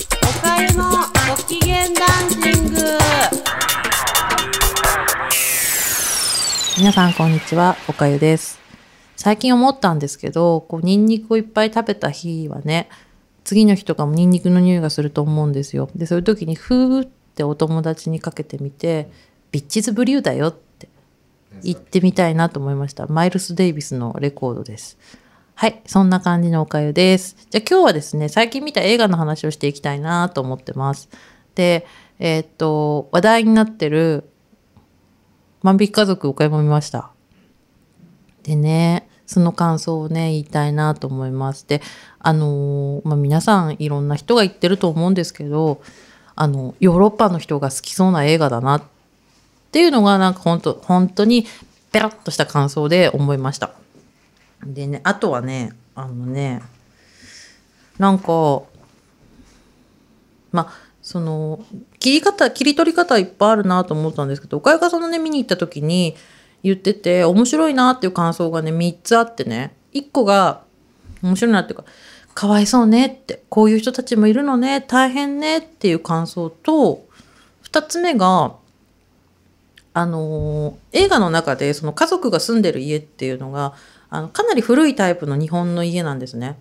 おかゆのご機嫌ダンシング皆さんこんにちは、おかゆです。最近思ったんですけど、こうニンニクをいっぱい食べた日はね、次の日とかもニンニクの匂いがすると思うんですよ。で、そういう時にふーってお友達にかけてみて、ビッチズブリューだよって言ってみたいなと思いました。マイルス・デイビスのレコードです。はい、そんな感じのおかゆです。じゃあ今日はですね、最近見た映画の話をしていきたいなと思ってます。で、えーっと、話題になってる万引き家族お買い物見ました。でね、その感想をね、言いたいなと思います。で、あのーまあ、皆さんいろんな人が言ってると思うんですけど、あの、ヨーロッパの人が好きそうな映画だなっていうのがなんか本当本当にペラッとした感想で思いました。でね、あとはね、あのね、なんか、ま、その、切り方、切り取り方いっぱいあるなと思ったんですけど、岡山さんのね、見に行った時に言ってて、面白いなっていう感想がね、3つあってね、1個が、面白いなっていうか、かわいそうねって、こういう人たちもいるのね、大変ねっていう感想と、2つ目が、あの映画の中でその家族が住んでる家っていうのがあのかなり古いタイプの日本の家なんですね。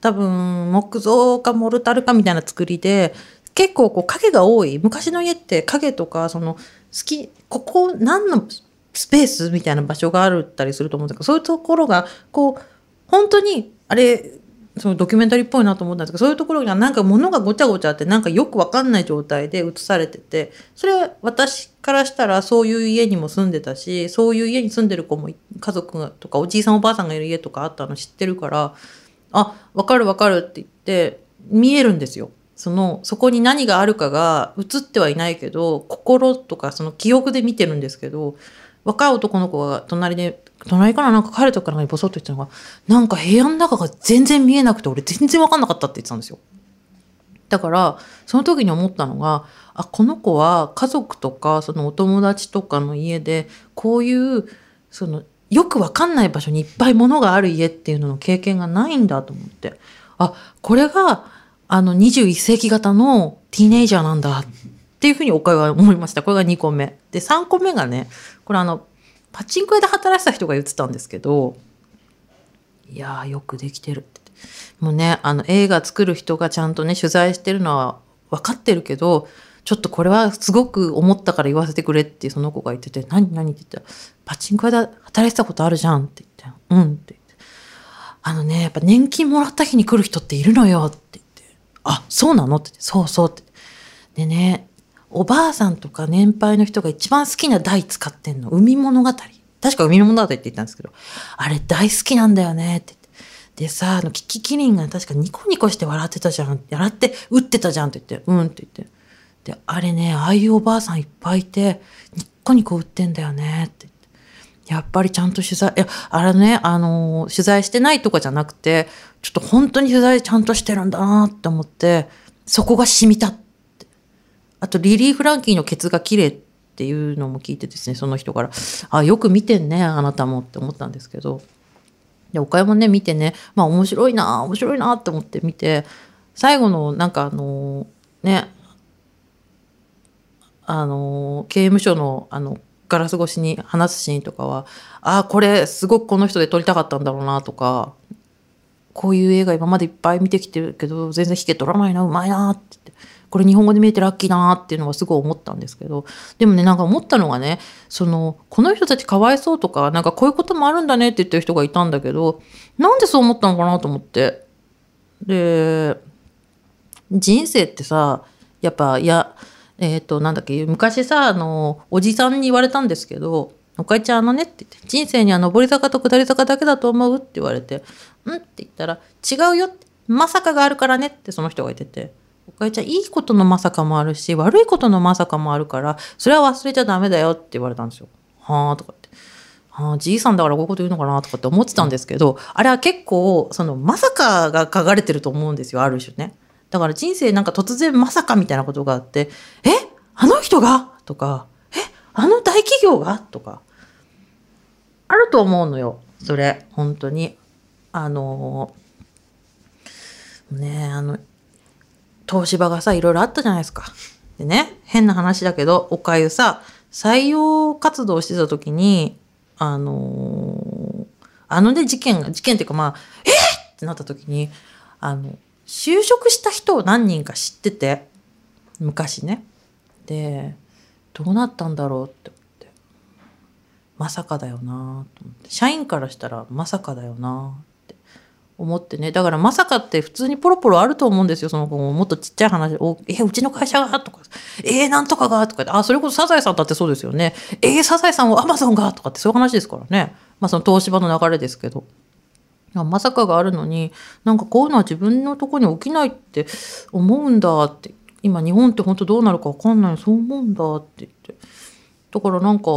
多分木造かモルタルかみたいな作りで結構こう影が多い昔の家って影とかその好きここ何のスペースみたいな場所があるったりすると思うんですけどそういうところがこう本当にあれそのドキュメンタリーっぽいなと思ったんですけどそういうところがなんか物がごちゃごちゃってなんかよくわかんない状態で映されててそれは私からしたらそういう家にも住んでたしそういう家に住んでる子も家族とかおじいさんおばあさんがいる家とかあったの知ってるからあわかるわかるって言って見えるんですよ。そのそこに何があるかが映ってはいないけど心とかその記憶で見てるんですけど若い男の子が隣で隣からなんか彼とかにボソッと言ってたのがなんか部屋の中が全然見えなくて俺全然わかんなかったって言ってたんですよ。だからその時に思ったのがあこの子は家族とかそのお友達とかの家でこういうそのよくわかんない場所にいっぱい物がある家っていうのの経験がないんだと思ってあこれがあの21世紀型のティーネイジャーなんだっっていうふうにお会話思いました。これが2個目。で3個目がねこれあのパチンコ屋で働いてた人が言ってたんですけどいやーよくできてるって。もうねあの映画作る人がちゃんとね取材してるのは分かってるけどちょっとこれはすごく思ったから言わせてくれってその子が言ってて「何何?」って言ったら「パチンコ屋で働いてたことあるじゃん」って言って「うん」って言って「あのねやっぱ年金もらった日に来る人っているのよ」って言って「あそうなの?」って言って「そうそう」って。でねおばあさんとか年配の人が一番好きな台使ってんの。海物語。確か海物語って言ったんですけど。あれ大好きなんだよねってって。でさあのキキキリンが確かニコニコして笑ってたじゃん。笑って打ってたじゃんって言って。うんって言って。であれねああいうおばあさんいっぱいいてニッコニコ打ってんだよねってって。やっぱりちゃんと取材いやあれねあの取材してないとかじゃなくてちょっと本当に取材ちゃんとしてるんだなって思ってそこが染みたってあとリリー・フランキーのケツが綺麗っていうのも聞いてですねその人からあよく見てんねあなたもって思ったんですけどで岡山ね見てねまあ面白いな面白いなって思って見て最後のなんかあのねあの刑務所のあのガラス越しに話すシーンとかはああこれすごくこの人で撮りたかったんだろうなとかこういう映画今までいっぱい見てきてるけど全然弾け取らないなうまいなってってこれ日本語で見えてラッキーだなっていうのはすごい思ったんですけどでもねなんか思ったのがねそのこの人たちかわいそうとかなんかこういうこともあるんだねって言ってる人がいたんだけどなんでそう思ったのかなと思ってで人生ってさやっぱいやえっ、となんだっけ昔さあのおじさんに言われたんですけど「おかえちゃんあのね」って言って「人生には上り坂と下り坂だけだと思う?」って言われて「ん?」って言ったら「違うよ」って「まさかがあるからね」ってその人が言ってて「かえちゃんいいことのまさかもあるし悪いことのまさかもあるからそれは忘れちゃダメだよ」って言われたんですよ。はあとかって。はあ、じいさんだからこういうこと言うのかなとかって思ってたんですけど、あれは結構そのまさかが書かれてると思うんですよある種ね。だから人生なんか突然まさかみたいなことがあって「え？あの人が?」とか「え？あの大企業が?」とかあると思うのよそれ本当に。あのねあの東芝がさいろいろあったじゃないですか。でね変な話だけどおかゆさ採用活動してた時にあのーあのね事件が事件っていうかまあえーってなった時にあの就職した人を何人か知ってて昔ね。でどうなったんだろうって思って。まさかだよなと思って。社員からしたらまさかだよな思ってね。だからまさかって普通にポロポロあると思うんですよ。その子ももっとちっちゃい話。おえうちの会社が？とか。えー、なんとかが？とか。あそれこそサザエさんだってそうですよね。えー、サザエさんをアマゾンが？とかってそういう話ですからね。まあその東芝の流れですけど。まさかがあるのになんかこういうのは自分のとこに起きないって思うんだって。今日本って本当どうなるか分かんないそう思うんだって言って。だからなんか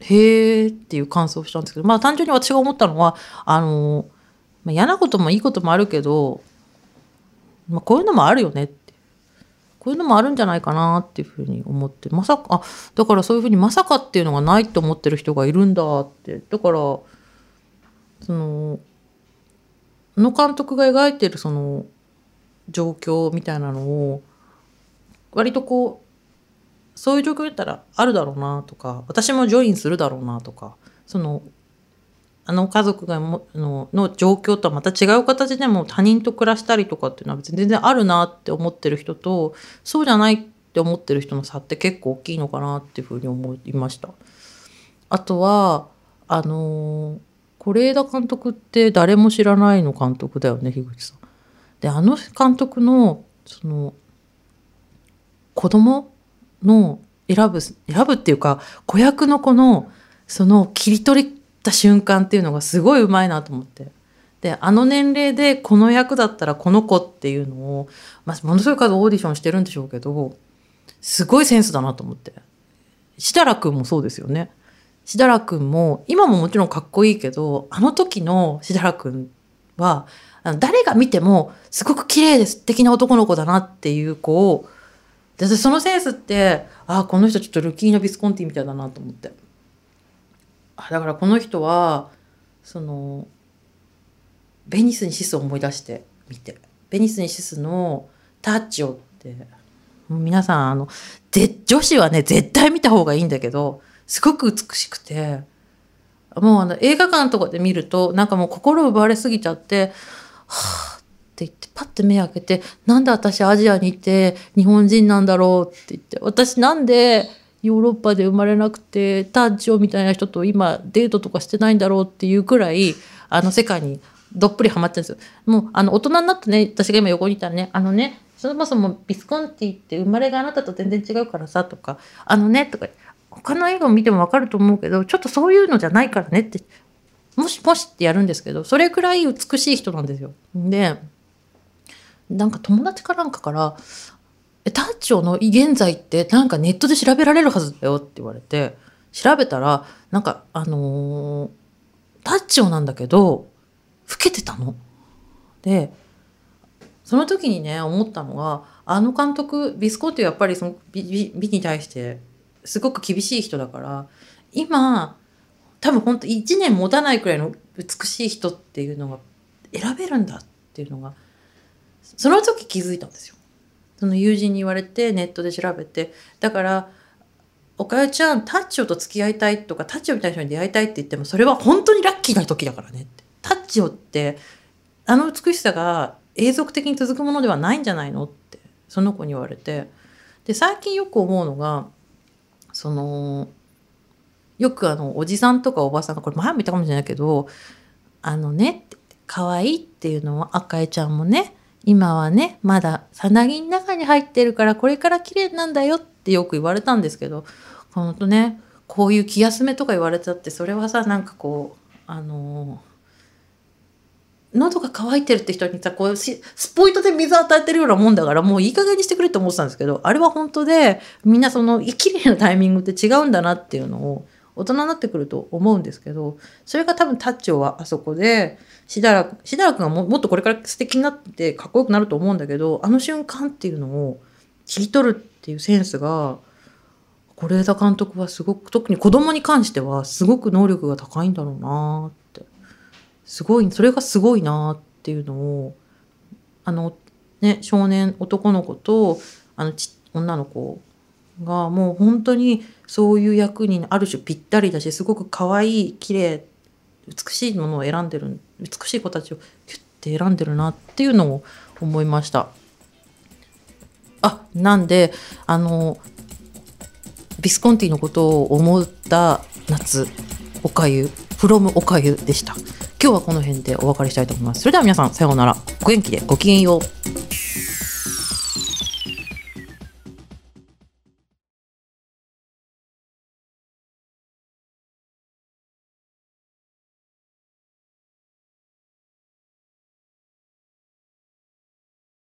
へーっていう感想をしたんですけど。まあ単純に私が思ったのはあの、まあ、嫌なこともいいこともあるけど、まあ、こういうのもあるよねって。こういうのもあるんじゃないかなっていうふうに思って。まさかあだからそういうふうにまさかっていうのがないって思ってる人がいるんだって。だからそのあの監督が描いてるその状況みたいなのを割とこうそういう状況だったらあるだろうなとか私もジョインするだろうなとかそのあの家族がものの状況とはまた違う形でも他人と暮らしたりとかっていうのは別に全然あるなって思ってる人とそうじゃないって思ってる人の差って結構大きいのかなっていうふうに思いました。あとはあの是枝監督って誰も知らないの監督だよね樋口さん。であの監督のその子供の選ぶ選ぶっていうか子役の子のその切り取りった瞬間っていうのがすごいうまいなと思って。であの年齢でこの役だったらこの子っていうのを、まあ、ものすごい数オーディションしてるんでしょうけどすごいセンスだなと思って。設楽君もそうですよね。設楽君も今ももちろんかっこいいけどあの時の設楽君はあの誰が見てもすごく綺麗で素敵な男の子だなっていう子をでそのセンスってああこの人ちょっとルキーノ・ビスコンティみたいだなと思って。あだからこの人はそのベニスにシスを思い出してみて。ベニスにシスのタッチをって皆さんあのぜ女子はね絶対見た方がいいんだけどすごく美しくてもうあの映画館とかで見るとなんかもう心奪われすぎちゃってはあって言ってパッて目開けてなんで私アジアにいて日本人なんだろうって言って私なんでヨーロッパで生まれなくてタッチをみたいな人と今デートとかしてないんだろうっていうくらいあの世界にどっぷりハマってるんですよ。もうあの大人になってね私が今横にいたらねあのねそもそもビスコンティって生まれがあなたと全然違うからさとかあのねとか他の映画を見ても分かると思うけどちょっとそういうのじゃないからねってもしもしってやるんですけどそれくらい美しい人なんですよ。でなんか友達かなんかから「タッチョの現在ってなんかネットで調べられるはずだよ」って言われて調べたらなんかあのー、タッチョなんだけど老けてたの。でその時にね思ったのがあの監督ビスコってやっぱりその美美美に対してすごく厳しい人だから今多分本当1年持たないくらいの美しい人っていうのが選べるんだっていうのがその時気づいたんですよ。その友人に言われてネットで調べてだからおかゆちゃんタッチョと付き合いたいとかタッチョみたいな人に出会いたいって言ってもそれは本当にラッキーな時だからねって。タッチョってあの美しさが永続的に続くものではないんじゃないの？ってその子に言われて。で最近よく思うのがそのよくあのおじさんとかおばさんがこれ前も言ったかもしれないけどあのねって可愛いっていうのは赤江ちゃんもね今はねまださなぎの中に入ってるからこれから綺麗なんだよってよく言われたんですけどほんとねこういう気休めとか言われたってそれはさなんかこうあの喉が渇いてるって人にさこうスポイトで水を与えてるようなもんだからもういい加減にしてくれって思ってたんですけどあれは本当でみんなその綺麗なタイミングって違うんだなっていうのを大人になってくると思うんですけどそれが多分タッチョはあそこでしだらくしだらくがももっとこれから素敵になってかっこよくなると思うんだけどあの瞬間っていうのを切り取るっていうセンスが是枝監督はすごく特に子供に関してはすごく能力が高いんだろうなって。すごいそれがすごいなっていうのをあのね、少年男の子とあの女の子がもう本当にそういう役にある種ぴったりだしすごく可愛い綺麗美しいものを選んでる美しい子たちをキュッて選んでるなっていうのを思いました。あなんであのビスコンティのことを思った夏おかゆ from おかゆでした。今日はこの辺でお別れしたいと思います。それでは皆さんさようなら。お元気でごきげんよう。